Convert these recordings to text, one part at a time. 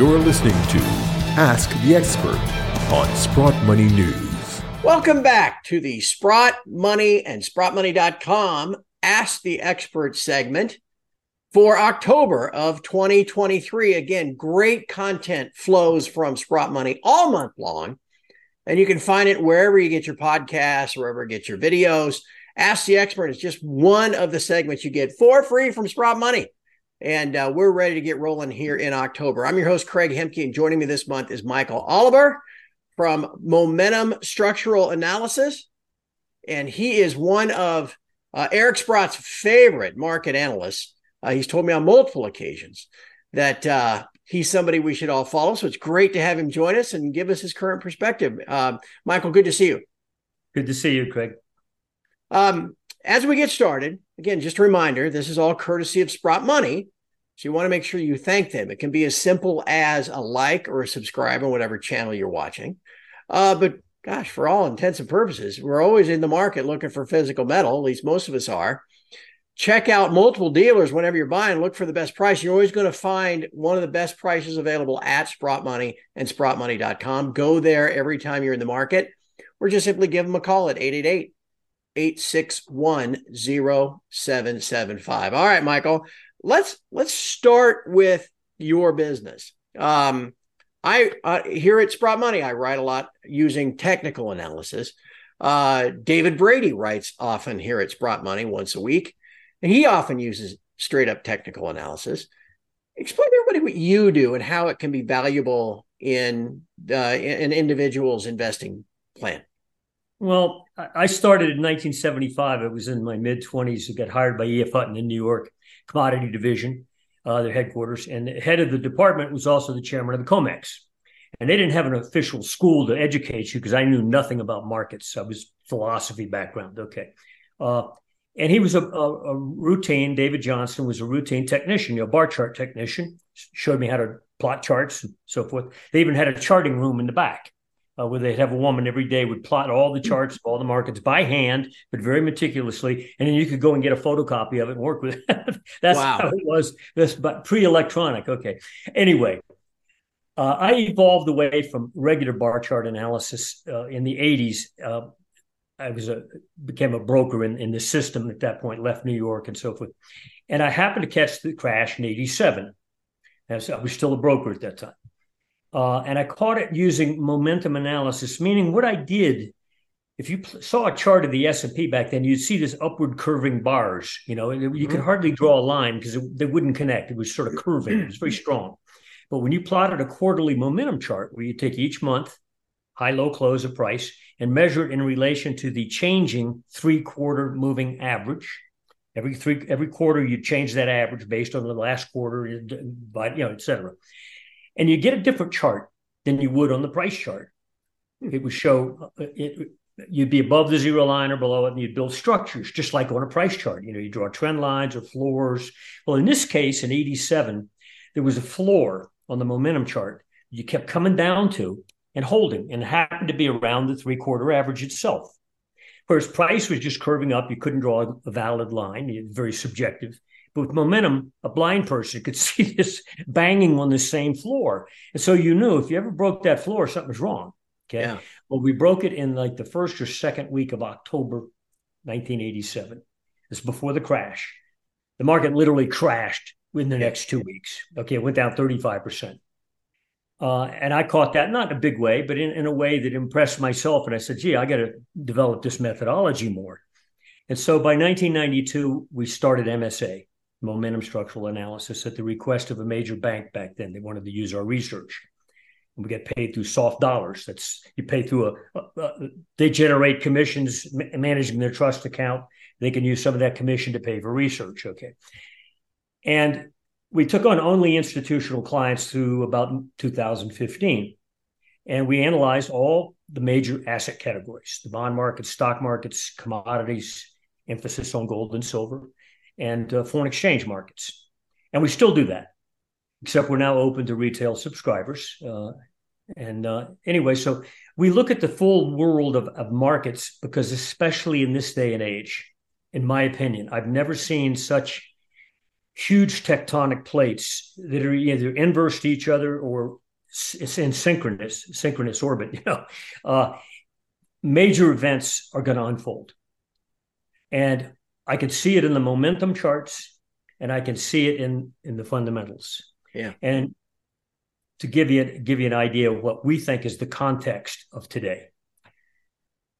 You're listening to Ask the Expert on Sprott Money News. Welcome back to the Sprott Money and SprottMoney.com Ask the Expert segment for October of 2023. Again, great content flows from Sprott Money all month long. And you can find it wherever you get your podcasts, wherever you get your videos. Ask the Expert is just one of the segments you get for free from Sprott Money. And uh, we're ready to get rolling here in October. I'm your host, Craig Hemke, and joining me this month is Michael Oliver from Momentum Structural Analysis. And he is one of uh, Eric Sprott's favorite market analysts. Uh, he's told me on multiple occasions that uh, he's somebody we should all follow. So it's great to have him join us and give us his current perspective. Uh, Michael, good to see you. Good to see you, Craig. Um, as we get started, again, just a reminder this is all courtesy of Sprott Money. So you want to make sure you thank them. It can be as simple as a like or a subscribe on whatever channel you're watching. Uh, but gosh, for all intents and purposes, we're always in the market looking for physical metal. At least most of us are. Check out multiple dealers whenever you're buying. Look for the best price. You're always going to find one of the best prices available at Sprott Money and SprottMoney.com. Go there every time you're in the market, or just simply give them a call at 888 861 0775. All right, Michael, let's let's start with your business. Um, I uh, here at Sprott Money, I write a lot using technical analysis. Uh, David Brady writes often here at Sprott Money once a week, and he often uses straight up technical analysis. Explain to everybody what you do and how it can be valuable in uh, an individual's investing plan. Well, I started in 1975. I was in my mid 20s to get hired by E.F. Hutton in New York, commodity division, uh, their headquarters. And the head of the department was also the chairman of the COMEX. And they didn't have an official school to educate you because I knew nothing about markets. I was philosophy background. Okay. Uh, and he was a, a, a, routine, David Johnson was a routine technician, you know, bar chart technician, showed me how to plot charts and so forth. They even had a charting room in the back uh, where they'd have a woman every day would plot all the charts of all the markets by hand, but very meticulously, and then you could go and get a photocopy of it and work with it. That's wow. how it was. This, but pre-electronic. Okay. Anyway, uh, I evolved away from regular bar chart analysis uh, in the '80s. Uh, I was a became a broker in, in the system at that point. Left New York and so forth, and I happened to catch the crash in '87. I was still a broker at that time. Uh, and I caught it using momentum analysis, meaning what I did. If you pl- saw a chart of the S and P back then, you'd see this upward curving bars. You know, you mm-hmm. could hardly draw a line because they wouldn't connect. It was sort of curving. It was very strong. But when you plotted a quarterly momentum chart, where you take each month, high, low, close, of price, and measure it in relation to the changing three quarter moving average. Every three every quarter, you change that average based on the last quarter, but you know, et cetera and you get a different chart than you would on the price chart. Hmm. It would show uh, it, you'd be above the zero line or below it, and you'd build structures just like on a price chart. You know, you draw trend lines or floors. Well, in this case, in 87, there was a floor on the momentum chart you kept coming down to and holding, and happened to be around the three quarter average itself. Whereas price was just curving up, you couldn't draw a valid line, it's very subjective. But with momentum, a blind person could see this banging on the same floor. And so you knew if you ever broke that floor, something was wrong. Okay. Yeah. Well, we broke it in like the first or second week of October 1987. It's before the crash. The market literally crashed within the next two weeks. Okay. It went down 35%. Uh, and I caught that, not in a big way, but in, in a way that impressed myself. And I said, gee, I got to develop this methodology more. And so by 1992, we started MSA momentum structural analysis at the request of a major bank back then. They wanted to use our research. And we get paid through soft dollars. That's you pay through a, a, a they generate commissions managing their trust account. They can use some of that commission to pay for research. Okay. And we took on only institutional clients through about 2015. And we analyzed all the major asset categories the bond markets, stock markets, commodities, emphasis on gold and silver and uh, foreign exchange markets. And we still do that, except we're now open to retail subscribers. Uh, and uh, anyway, so we look at the full world of, of markets because, especially in this day and age, in my opinion, I've never seen such huge tectonic plates that are either inverse to each other or it's in synchronous synchronous orbit. You know, uh, major events are going to unfold, and I can see it in the momentum charts, and I can see it in in the fundamentals. Yeah, and to give you give you an idea of what we think is the context of today.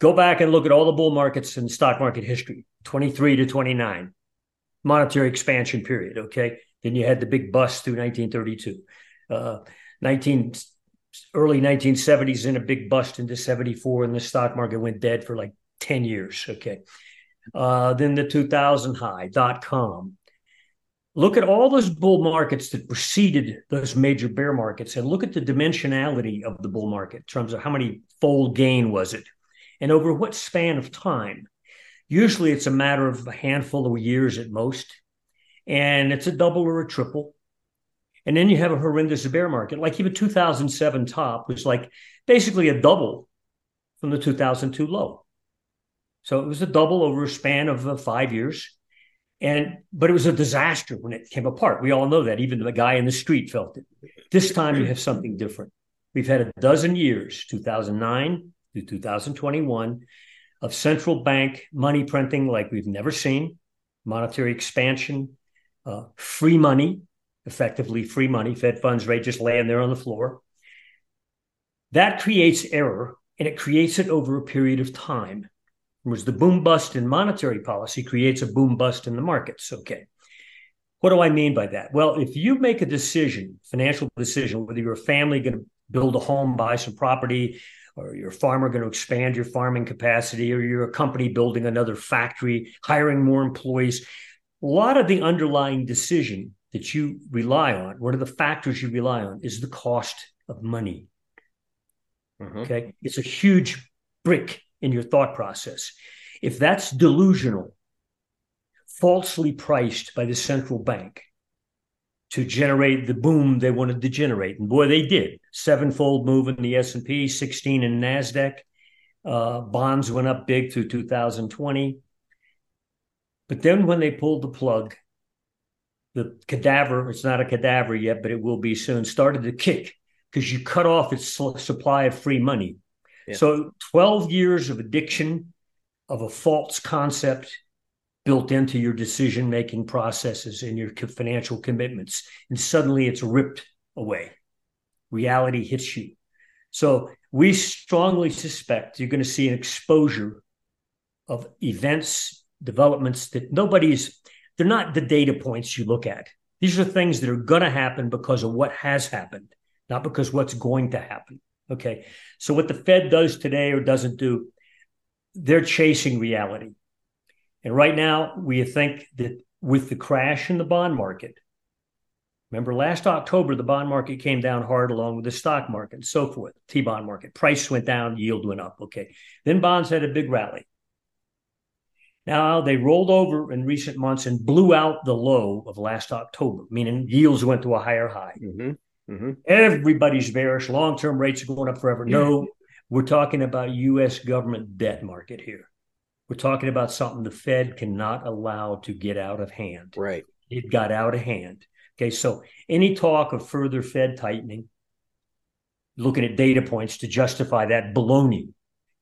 Go back and look at all the bull markets in stock market history, 23 to 29, monetary expansion period. Okay. Then you had the big bust through 1932. Uh, 19 early 1970s in a big bust into 74 and the stock market went dead for like 10 years okay uh, then the 2000 high dot com look at all those bull markets that preceded those major bear markets and look at the dimensionality of the bull market in terms of how many fold gain was it and over what span of time usually it's a matter of a handful of years at most and it's a double or a triple and then you have a horrendous bear market. Like even 2007 top was like basically a double from the 2002 low. So it was a double over a span of uh, five years. And but it was a disaster when it came apart. We all know that. Even the guy in the street felt it. This time you have something different. We've had a dozen years, 2009 to 2021, of central bank money printing like we've never seen, monetary expansion, uh, free money, effectively free money, Fed funds rate just laying there on the floor. That creates error and it creates it over a period of time. Whereas the boom bust in monetary policy creates a boom bust in the markets. Okay. What do I mean by that? Well, if you make a decision, financial decision, whether you're a family going to build a home, buy some property, or you're a farmer going to expand your farming capacity, or you're a company building another factory, hiring more employees, a lot of the underlying decision that you rely on, one of the factors you rely on is the cost of money. Mm-hmm. Okay. It's a huge brick in your thought process. If that's delusional, falsely priced by the central bank to generate the boom they wanted to generate, and boy, they did. Sevenfold move in the S&P, 16 in NASDAQ. Uh, bonds went up big through 2020. But then when they pulled the plug the cadaver, it's not a cadaver yet, but it will be soon, started to kick because you cut off its supply of free money. So 12 years of addiction of a false concept built into your decision making processes and your financial commitments. And suddenly it's ripped away. Reality hits you. So we strongly suspect you're going to see an exposure of events, developments that nobody's they're not the data points you look at. These are things that are going to happen because of what has happened, not because what's going to happen. Okay. So, what the Fed does today or doesn't do, they're chasing reality. And right now, we think that with the crash in the bond market, remember last October, the bond market came down hard along with the stock market and so forth, T bond market. Price went down, yield went up. Okay. Then bonds had a big rally. Now they rolled over in recent months and blew out the low of last October, meaning yields went to a higher high. Mm-hmm. Mm-hmm. Everybody's bearish. Long term rates are going up forever. No, we're talking about U.S. government debt market here. We're talking about something the Fed cannot allow to get out of hand. Right. It got out of hand. Okay. So any talk of further Fed tightening, looking at data points to justify that baloney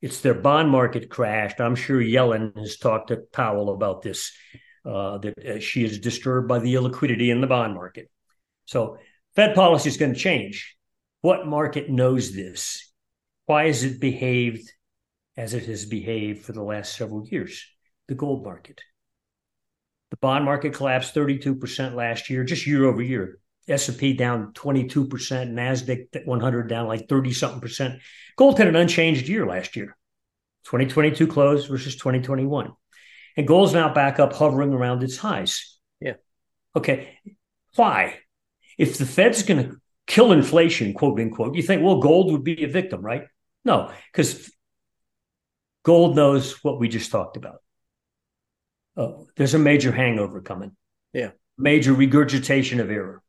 it's their bond market crashed. I'm sure Yellen has talked to Powell about this, uh, that uh, she is disturbed by the illiquidity in the bond market. So Fed policy is going to change. What market knows this? Why has it behaved as it has behaved for the last several years? The gold market. The bond market collapsed 32% last year, just year over year. S&P down 22%, NASDAQ 100 down like 30 something percent. Gold had an unchanged year last year. 2022 close versus 2021. And gold's now back up hovering around its highs. Yeah. Okay. Why? If the Fed's going to kill inflation, quote unquote, you think, well, gold would be a victim, right? No, because gold knows what we just talked about. Oh, there's a major hangover coming. Yeah. Major regurgitation of error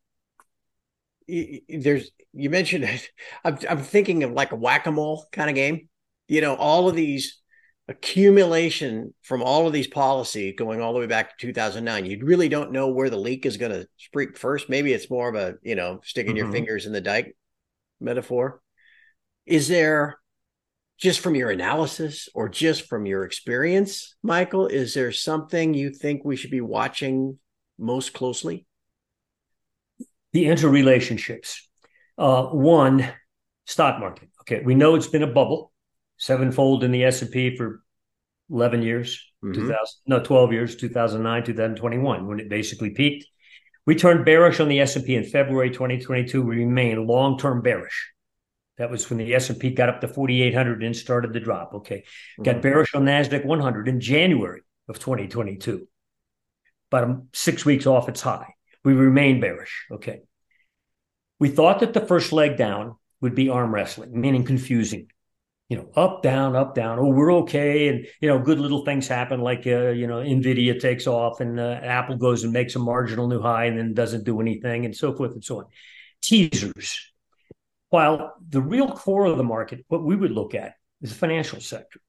there's you mentioned I'm, I'm thinking of like a whack-a-mole kind of game you know all of these accumulation from all of these policy going all the way back to 2009 you really don't know where the leak is going to speak first. Maybe it's more of a you know sticking mm-hmm. your fingers in the dike metaphor. Is there just from your analysis or just from your experience michael is there something you think we should be watching most closely? The interrelationships. Uh, one stock market. Okay we know it's been a bubble sevenfold in the S&P for 11 years, mm-hmm. 2000, no, 12 years, 2009, 2021, when it basically peaked. We turned bearish on the S&P in February 2022. We remain long-term bearish. That was when the S&P got up to 4,800 and started the drop. Okay. Mm-hmm. Got bearish on NASDAQ 100 in January of 2022. About six weeks off its high. We remain bearish. Okay. We thought that the first leg down would be arm wrestling, meaning confusing you know, up, down, up, down. Oh, we're okay. And, you know, good little things happen like, uh, you know, NVIDIA takes off and uh, Apple goes and makes a marginal new high and then doesn't do anything and so forth and so on. Teasers. While the real core of the market, what we would look at is the financial sector.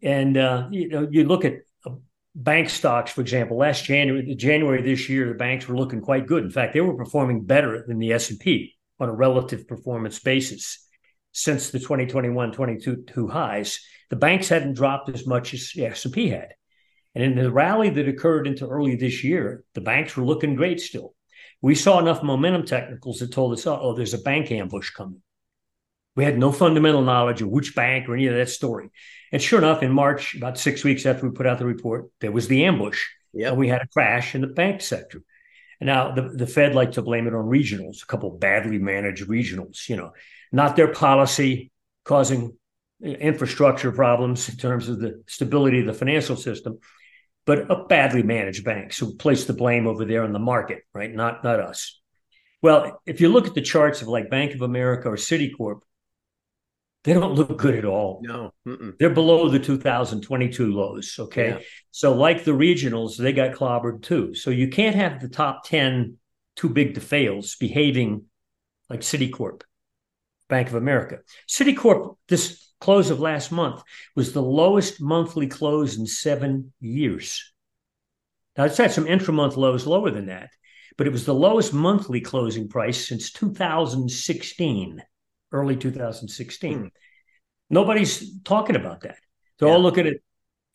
And, uh, you know, you look at uh, bank stocks, for example, last January, January this year, the banks were looking quite good. In fact, they were performing better than the S&P on a relative performance basis since the 2021-22 highs, the banks hadn't dropped as much as the S&P had. And in the rally that occurred into early this year, the banks were looking great still. We saw enough momentum technicals that told us, oh, there's a bank ambush coming. We had no fundamental knowledge of which bank or any of that story. And sure enough, in March, about six weeks after we put out the report, there was the ambush. Yep. And we had a crash in the bank sector. Now the, the Fed liked to blame it on regionals, a couple badly managed regionals, you know not their policy causing uh, infrastructure problems in terms of the stability of the financial system, but a badly managed banks who place the blame over there in the market, right? Not not us. Well, if you look at the charts of like Bank of America or Citicorp, they don't look good at all. No, Mm-mm. they're below the 2022 lows. Okay, yeah. so like the regionals, they got clobbered too. So you can't have the top 10 too big to fails behaving like Citicorp Bank of America. Citicorp, this close of last month, was the lowest monthly close in seven years. Now, it's had some intra-month lows lower than that, but it was the lowest monthly closing price since 2016, early 2016. Hmm. Nobody's talking about that. They're yeah. all looking at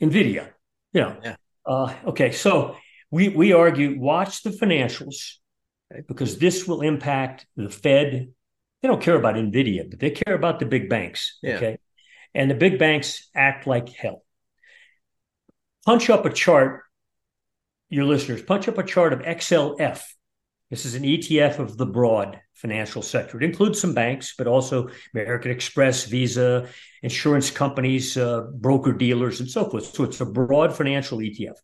NVIDIA. You know, yeah. Uh, okay, so we we argue watch the financials because this will impact the Fed they don't care about Nvidia, but they care about the big banks. Yeah. Okay. And the big banks act like hell. Punch up a chart, your listeners, punch up a chart of XLF. This is an ETF of the broad financial sector. It includes some banks, but also American Express, Visa, insurance companies, uh, broker dealers, and so forth. So it's a broad financial ETF.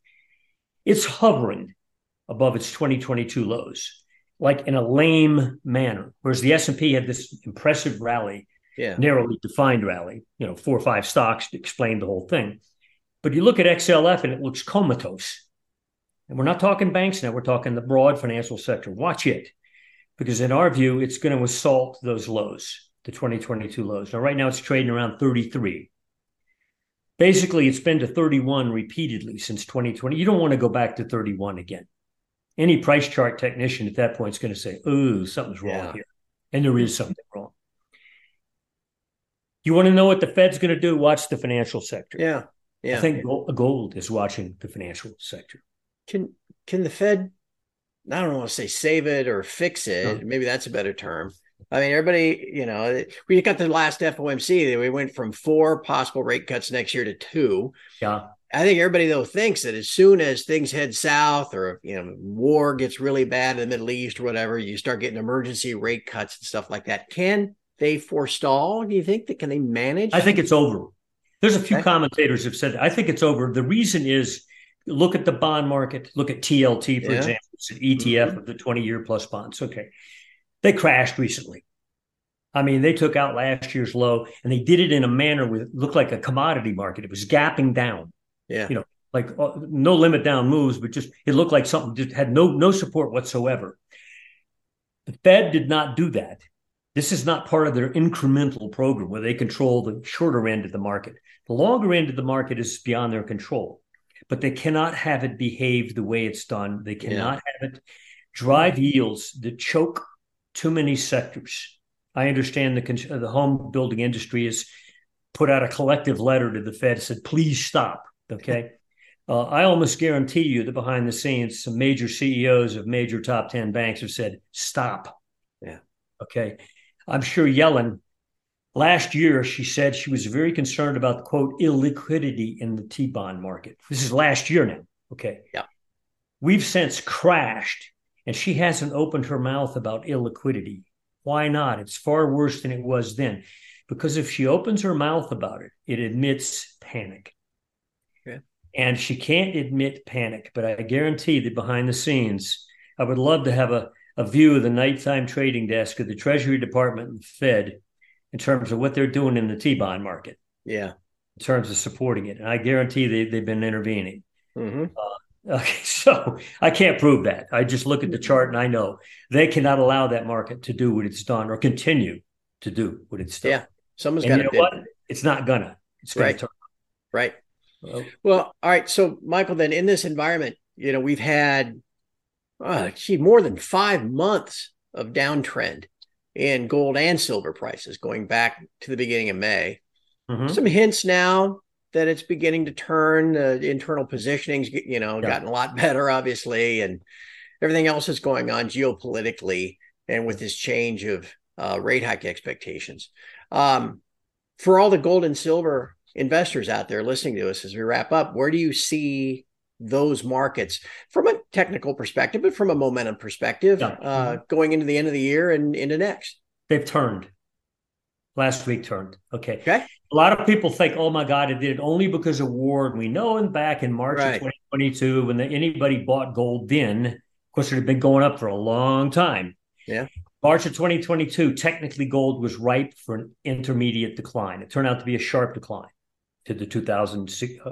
It's hovering above its 2022 lows like in a lame manner. Whereas the S&P had this impressive rally, yeah. narrowly defined rally, you know, four or five stocks to explain the whole thing. But you look at XLF and it looks comatose. And we're not talking banks now, we're talking the broad financial sector. Watch it. Because in our view, it's going to assault those lows, the 2022 lows. Now, right now it's trading around 33. Basically, it's been to 31 repeatedly since 2020. You don't want to go back to 31 again any price chart technician at that point is going to say, "Ooh, something's wrong yeah. here," and there is something wrong. You want to know what the Fed's going to do? Watch the financial sector. Yeah, yeah. I think gold is watching the financial sector. Can can the Fed? I don't want to say save it or fix it. Maybe that's a better term. I mean, everybody, you know, we got the last FOMC. We went from four possible rate cuts next year to two. Yeah. I think everybody though thinks that as soon as things head south or you know war gets really bad in the Middle East or whatever, you start getting emergency rate cuts and stuff like that. Can they forestall? Do you think that can they manage? I think it's over. There's a few okay. commentators have said I think it's over. The reason is look at the bond market, look at TLT, for yeah. example. It's an ETF mm-hmm. of the 20 year plus bonds. Okay. They crashed recently. I mean, they took out last year's low and they did it in a manner with looked like a commodity market. It was gapping down. Yeah. You know, like uh, no limit down moves, but just it looked like something just had no no support whatsoever. The Fed did not do that. This is not part of their incremental program where they control the shorter end of the market. The longer end of the market is beyond their control, but they cannot have it behave the way it's done. They cannot yeah. have it drive yields that choke too many sectors. I understand the the home building industry has put out a collective letter to the Fed said, "Please stop." Okay, uh, I almost guarantee you that behind the scenes, some major CEOs of major top ten banks have said, "Stop." Yeah. Okay. I'm sure Yellen last year she said she was very concerned about quote illiquidity in the T bond market. This is last year now. Okay. Yeah. We've since crashed, and she hasn't opened her mouth about illiquidity. Why not? It's far worse than it was then. Because if she opens her mouth about it, it admits panic. Okay. And she can't admit panic, but I guarantee that behind the scenes, I would love to have a, a view of the nighttime trading desk of the Treasury Department and Fed in terms of what they're doing in the T bond market. Yeah. In terms of supporting it. And I guarantee they, they've been intervening. Mm-hmm. Uh, okay. So I can't prove that. I just look at the chart and I know they cannot allow that market to do what it's done or continue to do what it's done. Yeah. Someone's got to. It's not gonna. It's gonna right. turn. Right. Well, well, all right. So, Michael, then in this environment, you know, we've had, uh, gee, more than five months of downtrend in gold and silver prices going back to the beginning of May. Mm-hmm. Some hints now that it's beginning to turn. The internal positioning's, you know, yeah. gotten a lot better, obviously, and everything else is going on geopolitically and with this change of uh, rate hike expectations. Um, for all the gold and silver investors out there listening to us as we wrap up, where do you see those markets from a technical perspective, but from a momentum perspective, yeah. uh, mm-hmm. going into the end of the year and into next? They've turned. Last week turned. Okay. Okay. A lot of people think, oh my God, it did it only because of war. And we know in back in March right. of 2022, when the, anybody bought gold then, of course, it had been going up for a long time. Yeah. March of 2022, technically gold was ripe for an intermediate decline. It turned out to be a sharp decline to the 2000 uh,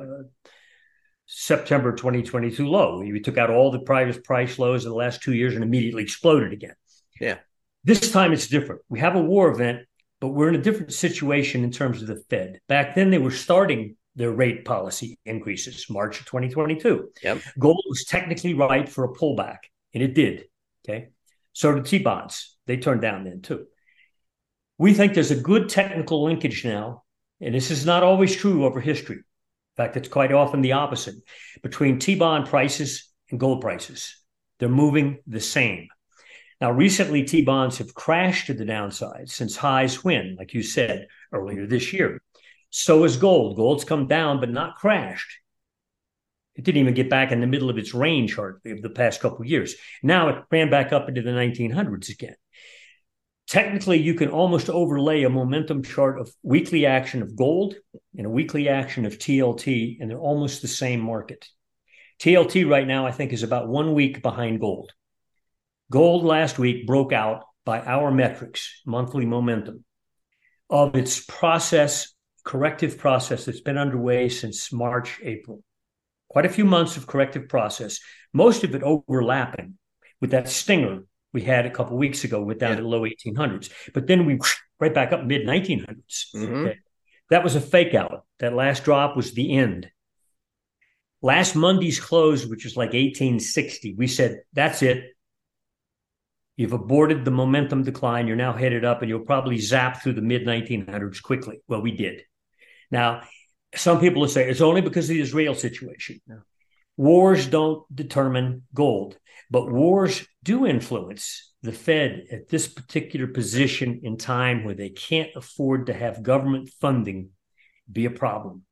September 2022 low. We took out all the previous price lows of the last two years and immediately exploded again. Yeah. This time it's different. We have a war event, but we're in a different situation in terms of the Fed. Back then, they were starting their rate policy increases, March of 2022. Yep. Gold was technically ripe for a pullback, and it did. Okay. So did T bonds. They turned down then too. We think there's a good technical linkage now, and this is not always true over history. In fact, it's quite often the opposite between T bond prices and gold prices. They're moving the same. Now, recently, T bonds have crashed to the downside since highs when, like you said earlier this year. So has gold. Gold's come down, but not crashed. It didn't even get back in the middle of its range hardly of the past couple years. Now it ran back up into the 1900s again. Technically, you can almost overlay a momentum chart of weekly action of gold and a weekly action of TLT, and they're almost the same market. TLT right now, I think, is about one week behind gold. Gold last week broke out by our metrics, monthly momentum, of its process, corrective process that's been underway since March, April quite a few months of corrective process, most of it overlapping with that stinger we had a couple weeks ago went down yeah. to the low 1800s. But then we right back up mid 1900s. Mm-hmm. Okay. That was a fake out. That last drop was the end. Last Monday's close, which was like 1860, we said, that's it. You've aborted the momentum decline. You're now headed up, and you'll probably zap through the mid 1900s quickly. Well, we did. Now, some people will say it's only because of the Israel situation. No. Wars don't determine gold, but wars do influence the Fed at this particular position in time where they can't afford to have government funding be a problem.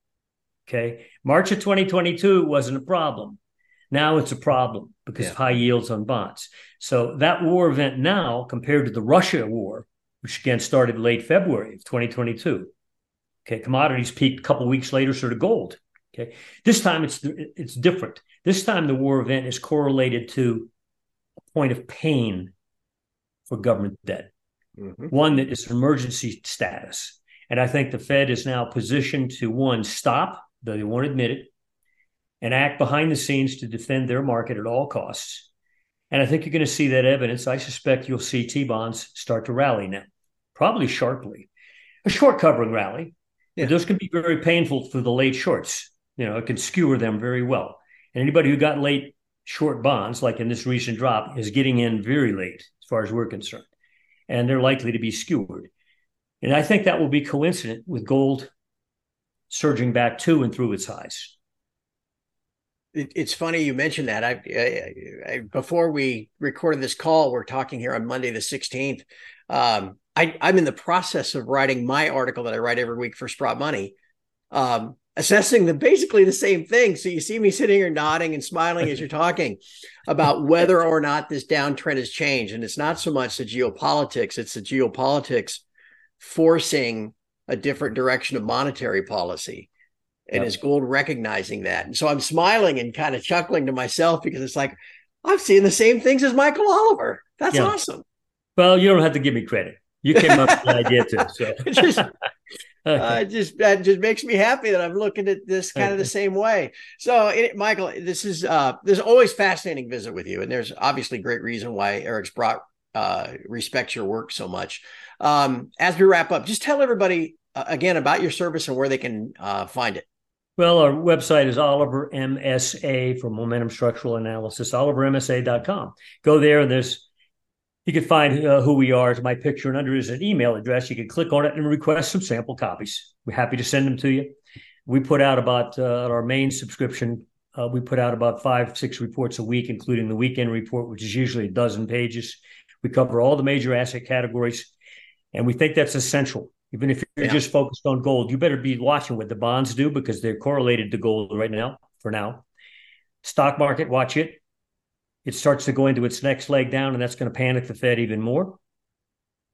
Okay. March of 2022 wasn't a problem. Now it's a problem because yeah. of high yields on bonds. So that war event now, compared to the Russia war, which again started late February of 2022, Okay, commodities peaked a couple weeks later, so did gold. Okay, this time it's it's different. This time the war event is correlated to a point of pain for government debt, mm-hmm. one that is emergency status. And I think the Fed is now positioned to one stop, though they won't admit it, and act behind the scenes to defend their market at all costs. And I think you're going to see that evidence. I suspect you'll see T bonds start to rally now. probably sharply. A short covering rally. Yeah. Those can be very painful for the late shorts. You know, it can skewer them very well. And anybody who got late short bonds, like in this recent drop, is getting in very late as far as we're concerned. And they're likely to be skewered. And I think that will be coincident with gold surging back to and through its highs. it's funny you mentioned that. I, I, I, before we recorded this call, we're talking here on Monday the 16th. Um, I, am in the process of writing my article that I write every week for Sprott Money, um, assessing the basically the same thing. So you see me sitting here nodding and smiling as you're talking about whether or not this downtrend has changed. And it's not so much the geopolitics; it's the geopolitics forcing a different direction of monetary policy. And yep. is gold recognizing that? And so I'm smiling and kind of chuckling to myself because it's like, I've seen the same things as Michael Oliver. That's yeah. awesome. Well, you don't have to give me credit. You came up with the idea too. So. just, uh, just that just makes me happy that I'm looking at this kind of the same way. So, it, Michael, this is uh, there's always fascinating visit with you, and there's obviously great reason why Eric Sprott uh, respects your work so much. Um, as we wrap up, just tell everybody uh, again about your service and where they can uh, find it. Well, our website is Oliver MSA for Momentum Structural Analysis, olivermsa.com. Go there and there's you can find uh, who we are as my picture, and under is an email address. You can click on it and request some sample copies. We're happy to send them to you. We put out about uh, our main subscription. Uh, we put out about five, six reports a week, including the weekend report, which is usually a dozen pages. We cover all the major asset categories, and we think that's essential. Even if you're yeah. just focused on gold, you better be watching what the bonds do because they're correlated to gold right now. For now, stock market, watch it. It starts to go into its next leg down, and that's going to panic the Fed even more.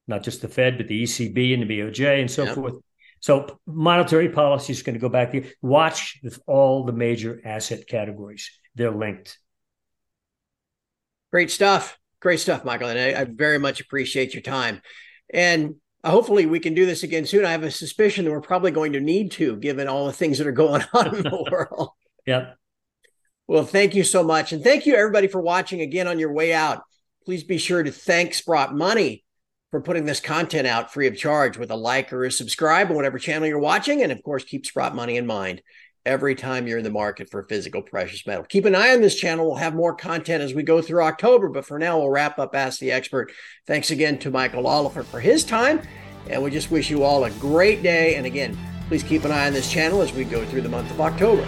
Not just the Fed, but the ECB and the BOJ and so yeah. forth. So monetary policy is going to go back there. Watch with all the major asset categories; they're linked. Great stuff. Great stuff, Michael. And I, I very much appreciate your time. And uh, hopefully we can do this again soon. I have a suspicion that we're probably going to need to, given all the things that are going on in the world. Yep. Well, thank you so much. And thank you, everybody, for watching again on your way out. Please be sure to thank Sprott Money for putting this content out free of charge with a like or a subscribe on whatever channel you're watching. And of course, keep Sprott Money in mind every time you're in the market for physical precious metal. Keep an eye on this channel. We'll have more content as we go through October, but for now, we'll wrap up Ask the Expert. Thanks again to Michael Oliver for his time, and we just wish you all a great day. And again, please keep an eye on this channel as we go through the month of October.